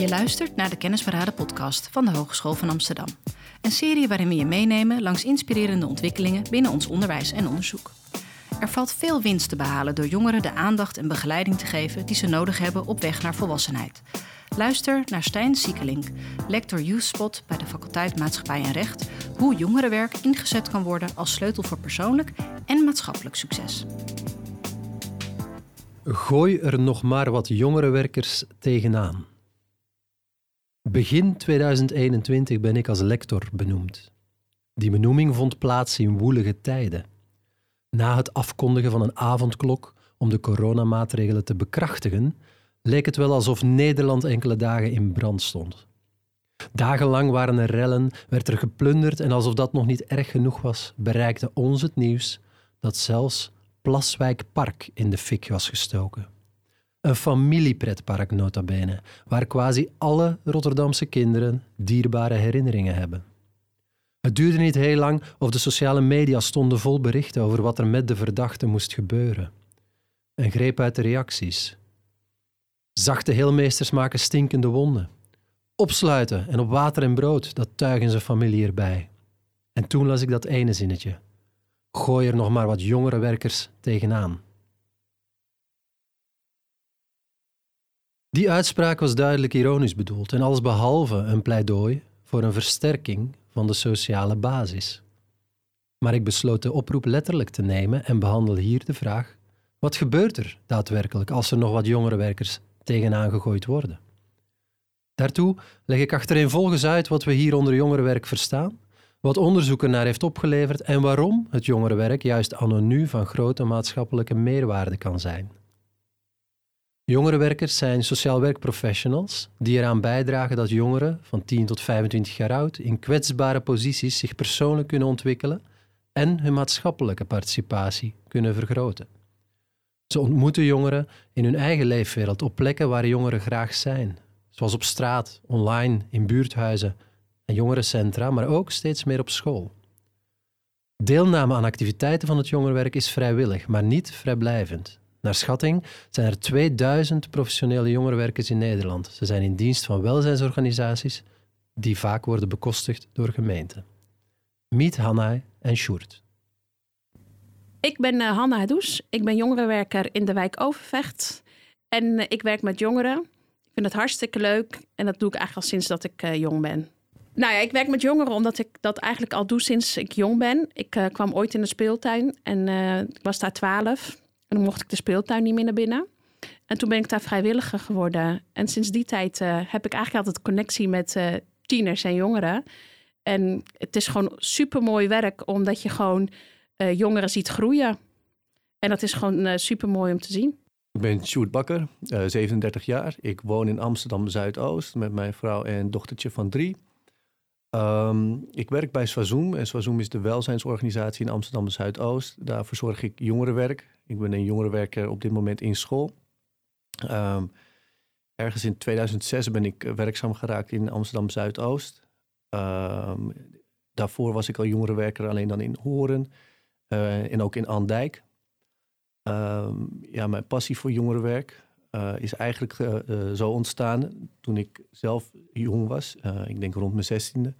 Je luistert naar de Kennisverraden podcast van de Hogeschool van Amsterdam. Een serie waarin we je meenemen langs inspirerende ontwikkelingen binnen ons onderwijs en onderzoek. Er valt veel winst te behalen door jongeren de aandacht en begeleiding te geven die ze nodig hebben op weg naar volwassenheid. Luister naar Stijn Siekelink, lector Youth Spot bij de faculteit Maatschappij en Recht, hoe jongerenwerk ingezet kan worden als sleutel voor persoonlijk en maatschappelijk succes. Gooi er nog maar wat jongerenwerkers tegenaan. Begin 2021 ben ik als lector benoemd. Die benoeming vond plaats in woelige tijden. Na het afkondigen van een avondklok om de coronamaatregelen te bekrachtigen, leek het wel alsof Nederland enkele dagen in brand stond. Dagenlang waren er rellen, werd er geplunderd en alsof dat nog niet erg genoeg was, bereikte ons het nieuws dat zelfs Plaswijk Park in de fik was gestoken. Een familiepretpark nota bene, waar quasi alle Rotterdamse kinderen dierbare herinneringen hebben. Het duurde niet heel lang of de sociale media stonden vol berichten over wat er met de verdachte moest gebeuren. En greep uit de reacties. Zachte heelmeesters maken stinkende wonden. Opsluiten en op water en brood, dat tuigen zijn familie erbij. En toen las ik dat ene zinnetje. Gooi er nog maar wat jongere werkers tegenaan. Die uitspraak was duidelijk ironisch bedoeld en allesbehalve een pleidooi voor een versterking van de sociale basis. Maar ik besloot de oproep letterlijk te nemen en behandel hier de vraag: wat gebeurt er daadwerkelijk als er nog wat jongere werkers tegenaan gegooid worden? Daartoe leg ik achtereenvolgens uit wat we hier onder jongerenwerk verstaan, wat onderzoek ernaar heeft opgeleverd en waarom het jongerenwerk juist anno nu van grote maatschappelijke meerwaarde kan zijn. Jongerenwerkers zijn sociaal werkprofessionals die eraan bijdragen dat jongeren van 10 tot 25 jaar oud in kwetsbare posities zich persoonlijk kunnen ontwikkelen en hun maatschappelijke participatie kunnen vergroten. Ze ontmoeten jongeren in hun eigen leefwereld op plekken waar jongeren graag zijn, zoals op straat, online, in buurthuizen en jongerencentra, maar ook steeds meer op school. Deelname aan activiteiten van het jongerenwerk is vrijwillig, maar niet vrijblijvend. Naar schatting zijn er 2000 professionele jongerenwerkers in Nederland. Ze zijn in dienst van welzijnsorganisaties die vaak worden bekostigd door gemeenten. Meet Hanna en Sjoerd. Ik ben uh, Hanna Does. Ik ben jongerenwerker in de wijk Overvecht. En uh, ik werk met jongeren. Ik vind het hartstikke leuk. En dat doe ik eigenlijk al sinds dat ik uh, jong ben. Nou ja, ik werk met jongeren omdat ik dat eigenlijk al doe sinds ik jong ben. Ik kwam ooit in de speeltuin en ik was daar twaalf. En dan mocht ik de speeltuin niet meer naar binnen. En toen ben ik daar vrijwilliger geworden. En sinds die tijd uh, heb ik eigenlijk altijd connectie met uh, tieners en jongeren. En het is gewoon super mooi werk, omdat je gewoon uh, jongeren ziet groeien. En dat is gewoon super mooi om te zien. Ik ben Sjoerd Bakker, 37 jaar. Ik woon in Amsterdam Zuidoost met mijn vrouw en dochtertje van drie. Um, ik werk bij Swazoom en Swazoom is de welzijnsorganisatie in Amsterdam Zuidoost. Daar verzorg ik jongerenwerk. Ik ben een jongerenwerker op dit moment in school. Um, ergens in 2006 ben ik werkzaam geraakt in Amsterdam Zuidoost. Um, daarvoor was ik al jongerenwerker, alleen dan in Horen uh, en ook in Andijk. ja, mijn passie voor jongerenwerk uh, is eigenlijk uh, uh, zo ontstaan toen ik zelf jong was, ik denk rond mijn zestiende.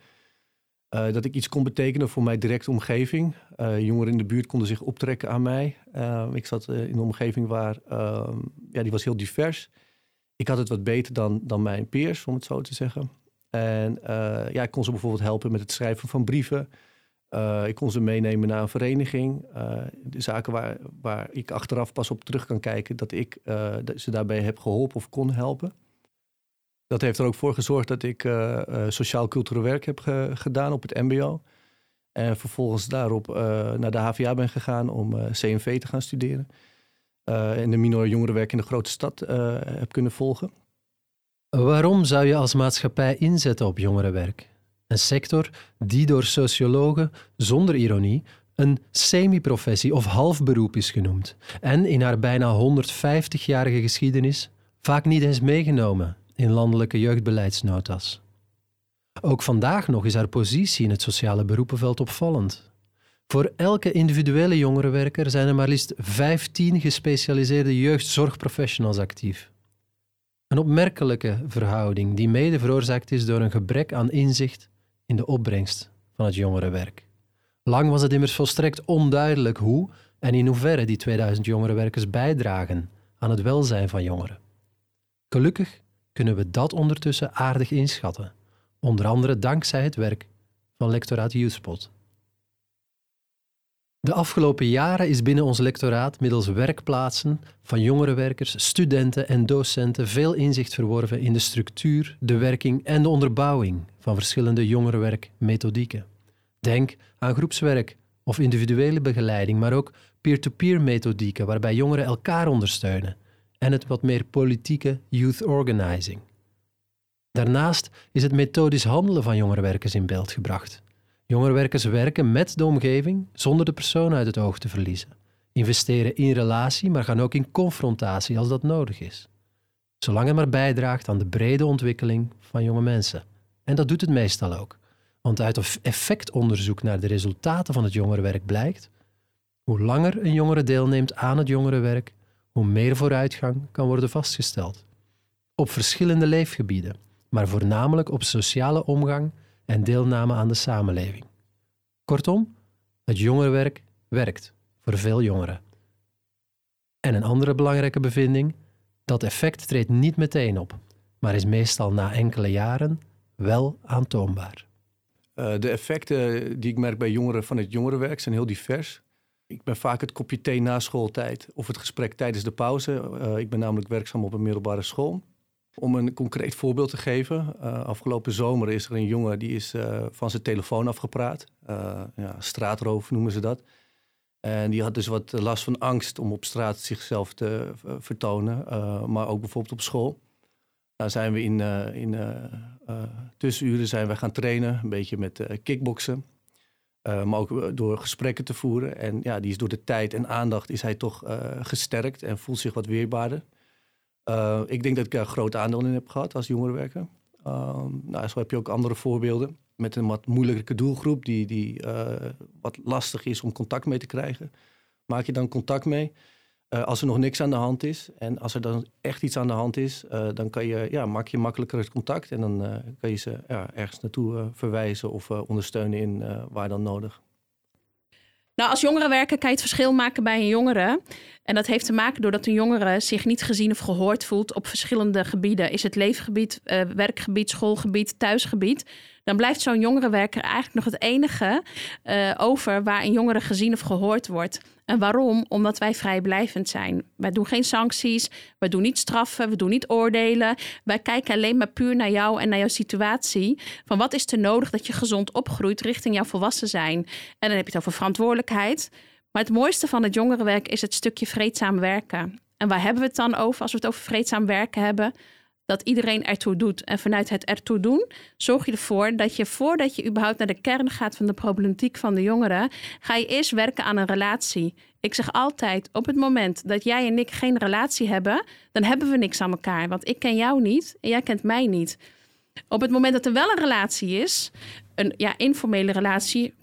dat ik iets kon betekenen voor mijn directe omgeving. jongeren in de buurt konden zich optrekken aan mij. ik zat in een omgeving waar, ehm, ja, die was heel divers. Ik had het wat beter dan, dan mijn peers, om het zo te zeggen. En ja, ik kon ze bijvoorbeeld helpen met het schrijven van brieven. Uh, ik kon ze meenemen naar een vereniging. Uh, de zaken waar, waar ik achteraf pas op terug kan kijken, dat ik uh, ze daarbij heb geholpen of kon helpen. Dat heeft er ook voor gezorgd dat ik sociaal-cultureel werk heb ge gedaan op het MBO. En vervolgens daarop naar de HVA ben gegaan om CNV te gaan studeren. en de minor jongerenwerk in de grote stad heb kunnen volgen. Waarom zou je als maatschappij inzetten op jongerenwerk? Een sector die door sociologen, zonder ironie, een semi-professie of halfberoep is genoemd en in haar bijna 150-jarige geschiedenis vaak niet eens meegenomen in landelijke jeugdbeleidsnota's. Ook vandaag nog is haar positie in het sociale beroepenveld opvallend. Voor elke individuele jongerenwerker zijn er maar liefst 15 gespecialiseerde jeugdzorgprofessionals actief. Een opmerkelijke verhouding die mede veroorzaakt is door een gebrek aan inzicht in de opbrengst van het jongerenwerk. Lang was het immers volstrekt onduidelijk hoe en in hoeverre die 2000 jongerenwerkers bijdragen aan het welzijn van jongeren. Gelukkig kunnen we dat ondertussen aardig inschatten, onder andere dankzij het werk van lectoraat YouthSpot. De afgelopen jaren is binnen ons lectoraat middels werkplaatsen van jongerenwerkers, studenten en docenten veel inzicht verworven in de structuur, de werking en de onderbouwing van verschillende jongerenwerkmethodieken. Denk aan groepswerk of individuele begeleiding, maar ook peer-to-peer methodieken waarbij jongeren elkaar ondersteunen en het wat meer politieke youth organizing. Daarnaast is het methodisch handelen van jongerenwerkers in beeld gebracht. Jongerenwerkers werken met de omgeving zonder de persoon uit het oog te verliezen. Investeren in relatie, maar gaan ook in confrontatie als dat nodig is. Zolang het maar bijdraagt aan de brede ontwikkeling van jonge mensen. En dat doet het meestal ook. Want uit effectonderzoek naar de resultaten van het jongerenwerk blijkt: hoe langer een jongere deelneemt aan het jongerenwerk, hoe meer vooruitgang kan worden vastgesteld. Op verschillende leefgebieden, maar voornamelijk op sociale omgang en deelname aan de samenleving. Kortom, het jongerenwerk werkt voor veel jongeren. En een andere belangrijke bevinding: dat effect treedt niet meteen op, maar is meestal na enkele jaren wel aantoonbaar. Uh, de effecten die ik merk bij jongeren van het jongerenwerk zijn heel divers. Ik ben vaak het kopje thee na schooltijd of het gesprek tijdens de pauze. Uh, ik ben namelijk werkzaam op een middelbare school. Om een concreet voorbeeld te geven. Uh, afgelopen zomer is er een jongen die is uh, van zijn telefoon afgepraat. Uh, ja, straatroof noemen ze dat. En die had dus wat last van angst om op straat zichzelf te vertonen. maar ook bijvoorbeeld op school. Daar zijn we in, in tussenuren zijn we gaan trainen. Een beetje met kickboksen. maar ook door gesprekken te voeren. En ja, die is door de tijd en aandacht is hij toch gesterkt en voelt zich wat weerbaarder. Uh, ik denk dat ik een groot aandeel in heb gehad als jongerenwerker. Uh, nou, zo heb je ook andere voorbeelden met een wat moeilijke doelgroep die, die uh, wat lastig is om contact mee te krijgen. Maak je dan contact mee als er nog niks aan de hand is. En als er dan echt iets aan de hand is, dan kan je, ja, maak je makkelijker het contact. En dan kan je ze ja, ergens naartoe verwijzen of ondersteunen in waar dan nodig. Nou, als jongerenwerker kan je het verschil maken bij een jongere. En dat heeft te maken doordat een jongere zich niet gezien of gehoord voelt op verschillende gebieden. Is het leefgebied, uh, werkgebied, schoolgebied, thuisgebied dan blijft zo'n jongerenwerker eigenlijk nog het enige uh, over waar een jongere gezien of gehoord wordt. En waarom? Omdat wij vrijblijvend zijn. Wij doen geen sancties, we doen niet straffen, we doen niet oordelen. Wij kijken alleen maar puur naar jou en naar jouw situatie. Van wat is er nodig dat je gezond opgroeit richting jouw volwassen zijn. En dan heb je het over verantwoordelijkheid. Maar het mooiste van het jongerenwerk is het stukje vreedzaam werken. En waar hebben we het dan over als we het over vreedzaam werken hebben? dat iedereen ertoe doet. En vanuit het ertoe doen zorg je ervoor dat je voordat je überhaupt naar de kern gaat van de problematiek van de jongeren, ga je eerst werken aan een relatie. Ik zeg altijd, op het moment dat jij en ik geen relatie hebben, dan hebben we niks aan elkaar. Want ik ken jou niet en jij kent mij niet. Op het moment dat er wel een relatie is, een ja, informele relatie,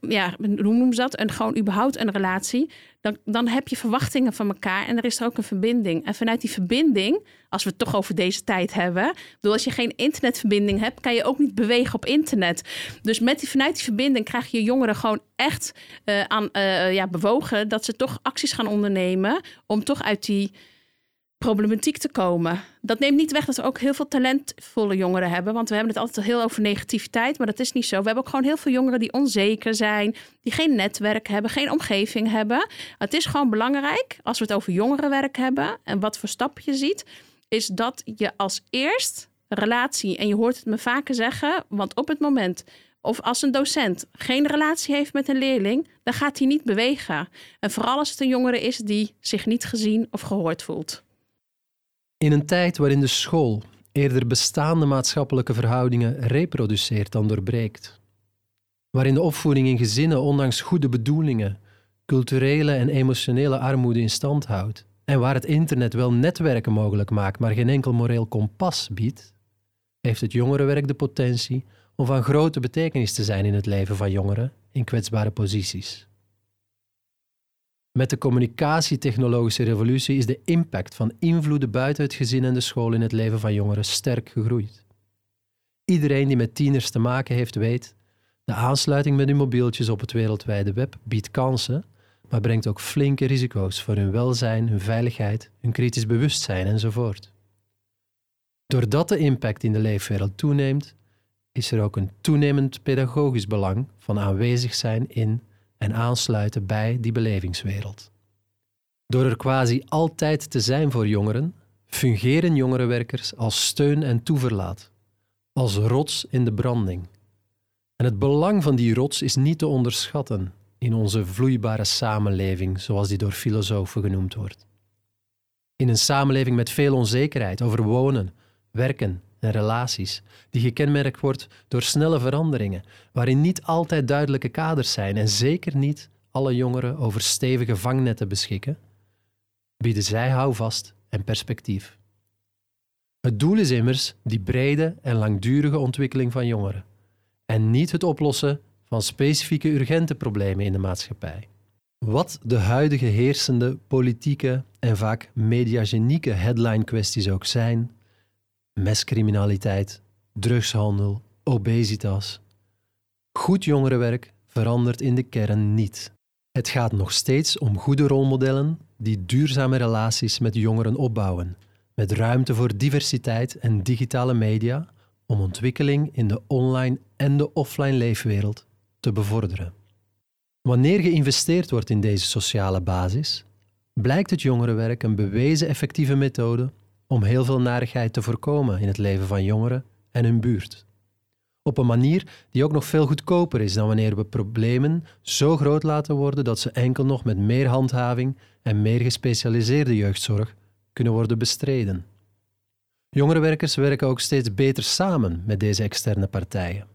ja, hoe noemen ze dat? Een gewoon überhaupt een relatie. Dan, dan heb je verwachtingen van elkaar en er is er ook een verbinding. En vanuit die verbinding, als we het toch over deze tijd hebben. Bedoel, als je geen internetverbinding hebt, kan je ook niet bewegen op internet. Dus met die, vanuit die verbinding krijg je jongeren gewoon echt uh, aan uh, ja, bewogen dat ze toch acties gaan ondernemen om toch uit die problematiek te komen. Dat neemt niet weg dat we ook heel veel talentvolle jongeren hebben. Want we hebben het altijd heel over negativiteit, maar dat is niet zo. We hebben ook gewoon heel veel jongeren die onzeker zijn, die geen netwerk hebben, geen omgeving hebben. Het is gewoon belangrijk, als we het over jongerenwerk hebben en wat voor stappen je ziet, is dat je als eerst relatie, en je hoort het me vaker zeggen, want op het moment of als een docent geen relatie heeft met een leerling, dan gaat hij niet bewegen. En vooral als het een jongere is die zich niet gezien of gehoord voelt. In een tijd waarin de school eerder bestaande maatschappelijke verhoudingen reproduceert dan doorbreekt. Waarin de opvoeding in gezinnen ondanks goede bedoelingen culturele en emotionele armoede in stand houdt. En waar het internet wel netwerken mogelijk maakt, maar geen enkel moreel kompas biedt, heeft het jongerenwerk de potentie om van grote betekenis te zijn in het leven van jongeren in kwetsbare posities. Met de communicatietechnologische revolutie is de impact van invloeden buiten het gezin en de school in het leven van jongeren sterk gegroeid. Iedereen die met tieners te maken heeft weet, de aansluiting met hun mobieltjes op het wereldwijde web biedt kansen, maar brengt ook flinke risico's voor hun welzijn, hun veiligheid, hun kritisch bewustzijn enzovoort. Doordat de impact in de leefwereld toeneemt, is er ook een toenemend pedagogisch belang van aanwezig zijn in en aansluiten bij die belevingswereld. Door er quasi altijd te zijn voor jongeren, fungeren jongerenwerkers als steun en toeverlaat, als rots in de branding. En het belang van die rots is niet te onderschatten in onze vloeibare samenleving, zoals die door filosofen genoemd wordt. In een samenleving met veel onzekerheid over wonen, werken en relaties, die gekenmerkt wordt door snelle veranderingen, waarin niet altijd duidelijke kaders zijn en zeker niet alle jongeren over stevige vangnetten beschikken, bieden zij houvast en perspectief. Het doel is immers die brede en langdurige ontwikkeling van jongeren en niet het oplossen van specifieke urgente problemen in de maatschappij. Wat de huidige heersende politieke en vaak mediagenieke headline-kwesties ook zijn, mescriminaliteit, drugshandel, obesitas. Goed jongerenwerk verandert in de kern niet. Het gaat nog steeds om goede rolmodellen die duurzame relaties met jongeren opbouwen, met ruimte voor diversiteit en digitale media om ontwikkeling in de online en de offline leefwereld te bevorderen. Wanneer geïnvesteerd wordt in deze sociale basis, blijkt het jongerenwerk een bewezen effectieve methode om heel veel narigheid te voorkomen in het leven van jongeren en hun buurt. Op een manier die ook nog veel goedkoper is dan wanneer we problemen zo groot laten worden dat ze enkel nog met meer handhaving en meer gespecialiseerde jeugdzorg kunnen worden bestreden. Jongerenwerkers werken ook steeds beter samen met deze externe partijen.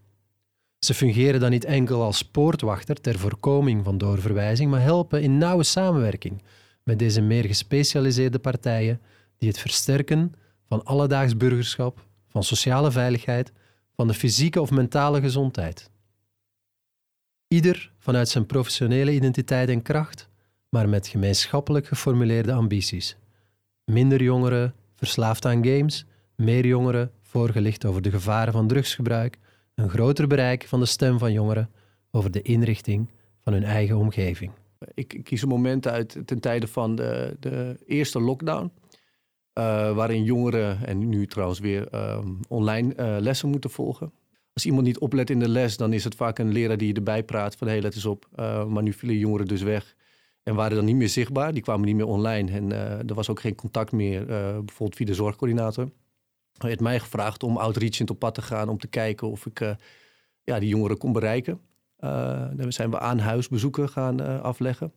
Ze fungeren dan niet enkel als poortwachter ter voorkoming van doorverwijzing, maar helpen in nauwe samenwerking met deze meer gespecialiseerde partijen die het versterken van alledaags burgerschap, van sociale veiligheid, van de fysieke of mentale gezondheid. Ieder vanuit zijn professionele identiteit en kracht, maar met gemeenschappelijk geformuleerde ambities. Minder jongeren verslaafd aan games, meer jongeren voorgelicht over de gevaren van drugsgebruik, een groter bereik van de stem van jongeren over de inrichting van hun eigen omgeving. Ik, kies een moment uit ten tijde van de, de eerste lockdown. Uh, waarin jongeren, en nu trouwens weer ehm, online uh, lessen moeten volgen. Als iemand niet oplet in de les, dan is het vaak een leraar die je erbij praat van hé, let eens op. Uh, maar nu vielen jongeren dus weg en waren dan niet meer zichtbaar. Die kwamen niet meer online en er was ook geen contact meer, bijvoorbeeld via de zorgcoördinator. Hij heeft mij gevraagd om outreachend op pad te gaan om te kijken of ik ja, die jongeren kon bereiken. dan zijn we aan huisbezoeken gaan afleggen.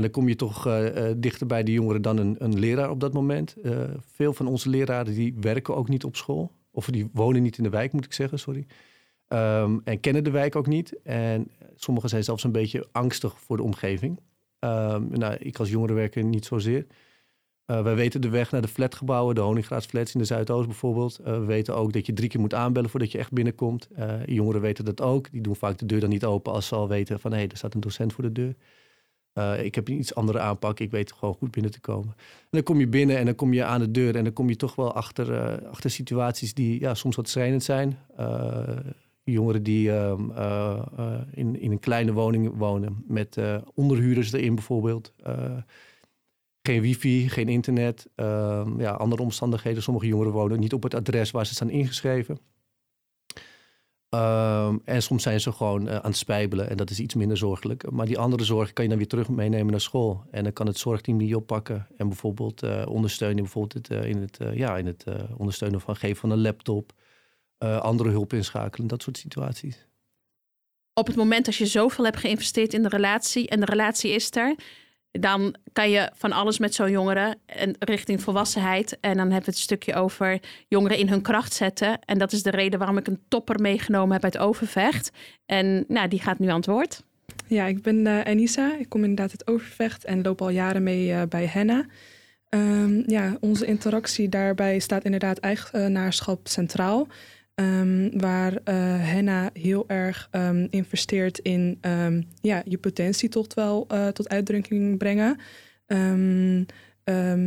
Dan kom je toch uh, dichter bij de jongeren dan een, een leraar op dat moment. Uh, veel van onze leraren die werken ook niet op school. Of die wonen niet in de wijk, moet ik zeggen, sorry. Um, en kennen de wijk ook niet. En sommigen zijn zelfs een beetje angstig voor de omgeving. Um, nou, ik als jongerenwerker niet zozeer. Wij weten de weg naar de flatgebouwen, de Honingraadsflats in de Zuidoost bijvoorbeeld. we weten ook dat je drie keer moet aanbellen voordat je echt binnenkomt. jongeren weten dat ook. Die doen vaak de deur dan niet open als ze al weten van hé, er staat een docent voor de deur. Uh, ik heb een iets andere aanpak. Ik weet gewoon goed binnen te komen. En dan kom je binnen en dan kom je aan de deur. En dan kom je toch wel achter, uh, achter situaties die ja, soms wat schrijnend zijn. Uh, jongeren die ehm, in, in een kleine woning wonen. Met onderhuurders erin bijvoorbeeld. geen wifi, geen internet. Ehm, ja, andere omstandigheden. Sommige jongeren wonen niet op het adres waar ze staan ingeschreven. Um, en soms zijn ze gewoon uh, aan het spijbelen en dat is iets minder zorgelijk. Maar die andere zorg kan je dan weer terug meenemen naar school. En dan kan het zorgteam die oppakken en bijvoorbeeld uh, ondersteunen bijvoorbeeld het, uh, in het, ja, in het ondersteunen van geven van een laptop, andere hulp inschakelen, dat soort situaties. Op het moment dat je zoveel hebt geïnvesteerd in de relatie en de relatie is er, dan kan je van alles met zo'n jongeren en richting volwassenheid. En dan hebben we het stukje over jongeren in hun kracht zetten. En dat is de reden waarom ik een topper meegenomen heb uit Overvecht. En nou, die gaat nu aan het woord. Ja, ik ben uh, Anissa. Ik kom inderdaad uit Overvecht en loop al jaren mee uh, bij Henna. Um, ja, onze interactie daarbij staat inderdaad eigenaarschap centraal. Ehm, waar uh, Henna heel erg um, investeert in um, ja, je potentie tot wel uh, tot uitdrukking brengen.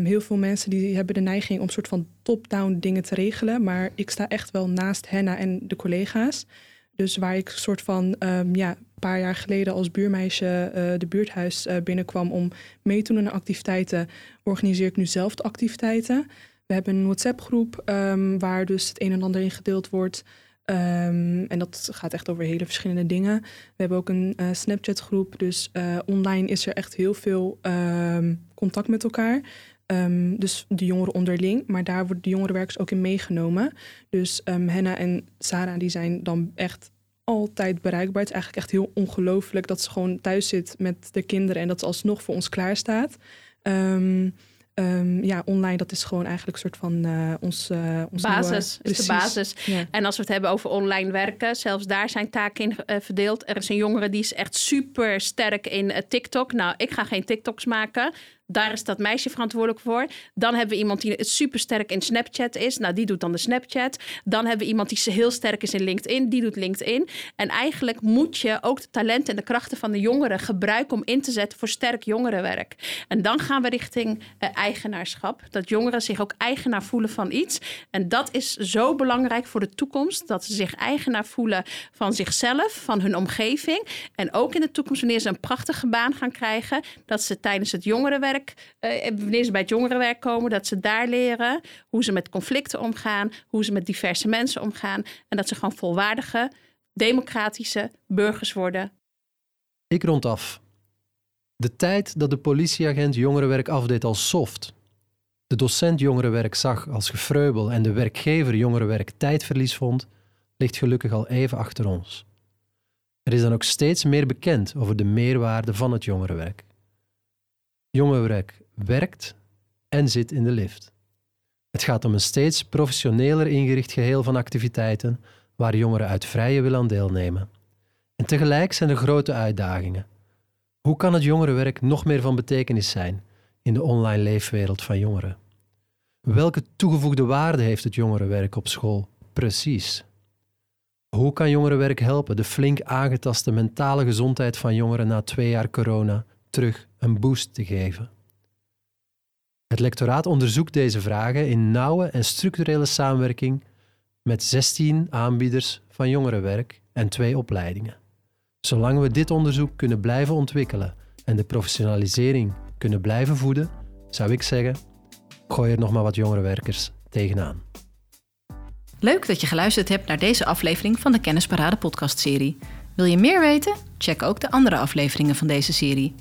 heel veel mensen die hebben de neiging om soort van top-down dingen te regelen. Maar ik sta echt wel naast Henna en de collega's. Dus waar ik soort van ja, een paar jaar geleden als buurmeisje uh, de buurthuis binnenkwam om mee te doen aan activiteiten, organiseer ik nu zelf de activiteiten. We hebben een WhatsApp-groep um, waar dus het een en ander in gedeeld wordt. Um, en dat gaat echt over hele verschillende dingen. We hebben ook een uh, Snapchat-groep. Dus uh, online is er echt heel veel um, contact met elkaar. Dus de jongeren onderling. Maar daar worden de jongerenwerkers ook in meegenomen. Dus Henna en Sarah die zijn dan echt altijd bereikbaar. Het is eigenlijk echt heel ongelooflijk dat ze gewoon thuis zit met de kinderen... en dat ze alsnog voor ons klaarstaat. Um, Um, ja, online, dat is gewoon eigenlijk een soort van uh, ons, uh, ons basis. Nieuwe, is de basis. Ja. En als we het hebben over online werken, zelfs daar zijn taken in uh, verdeeld. Er is een jongere die is echt super sterk in TikTok. Nou, ik ga geen TikToks maken. Daar is dat meisje verantwoordelijk voor. Dan hebben we iemand die super sterk in Snapchat is. Nou, die doet dan de Snapchat. Dan hebben we iemand die heel sterk is in LinkedIn. Die doet LinkedIn. En eigenlijk moet je ook de talenten en de krachten van de jongeren gebruiken om in te zetten voor sterk jongerenwerk. En dan gaan we richting uh, eigenaarschap. Dat jongeren zich ook eigenaar voelen van iets. En dat is zo belangrijk voor de toekomst. Dat ze zich eigenaar voelen van zichzelf, van hun omgeving. En ook in de toekomst, wanneer ze een prachtige baan gaan krijgen, dat ze tijdens het jongerenwerk uh, wanneer ze bij het jongerenwerk komen, dat ze daar leren hoe ze met conflicten omgaan, hoe ze met diverse mensen omgaan en dat ze gewoon volwaardige, democratische burgers worden. Ik rond af. De tijd dat de politieagent jongerenwerk afdeed als soft, de docent jongerenwerk zag als gefreubel en de werkgever jongerenwerk tijdverlies vond, ligt gelukkig al even achter ons. Er is dan ook steeds meer bekend over de meerwaarde van het jongerenwerk. Jongerenwerk werkt en zit in de lift. Het gaat om een steeds professioneler ingericht geheel van activiteiten waar jongeren uit vrije wil aan deelnemen. En tegelijk zijn er grote uitdagingen. Hoe kan het jongerenwerk nog meer van betekenis zijn in de online leefwereld van jongeren? Welke toegevoegde waarde heeft het jongerenwerk op school precies? Hoe kan jongerenwerk helpen de flink aangetaste mentale gezondheid van jongeren na twee jaar corona terug een boost te geven. Het lectoraat onderzoekt deze vragen in nauwe en structurele samenwerking met 16 aanbieders van jongerenwerk en twee opleidingen. Zolang we dit onderzoek kunnen blijven ontwikkelen en de professionalisering kunnen blijven voeden, zou ik zeggen: gooi er nog maar wat jongerenwerkers tegenaan. Leuk dat je geluisterd hebt naar deze aflevering van de Kennisparade podcastserie. Wil je meer weten? Check ook de andere afleveringen van deze serie.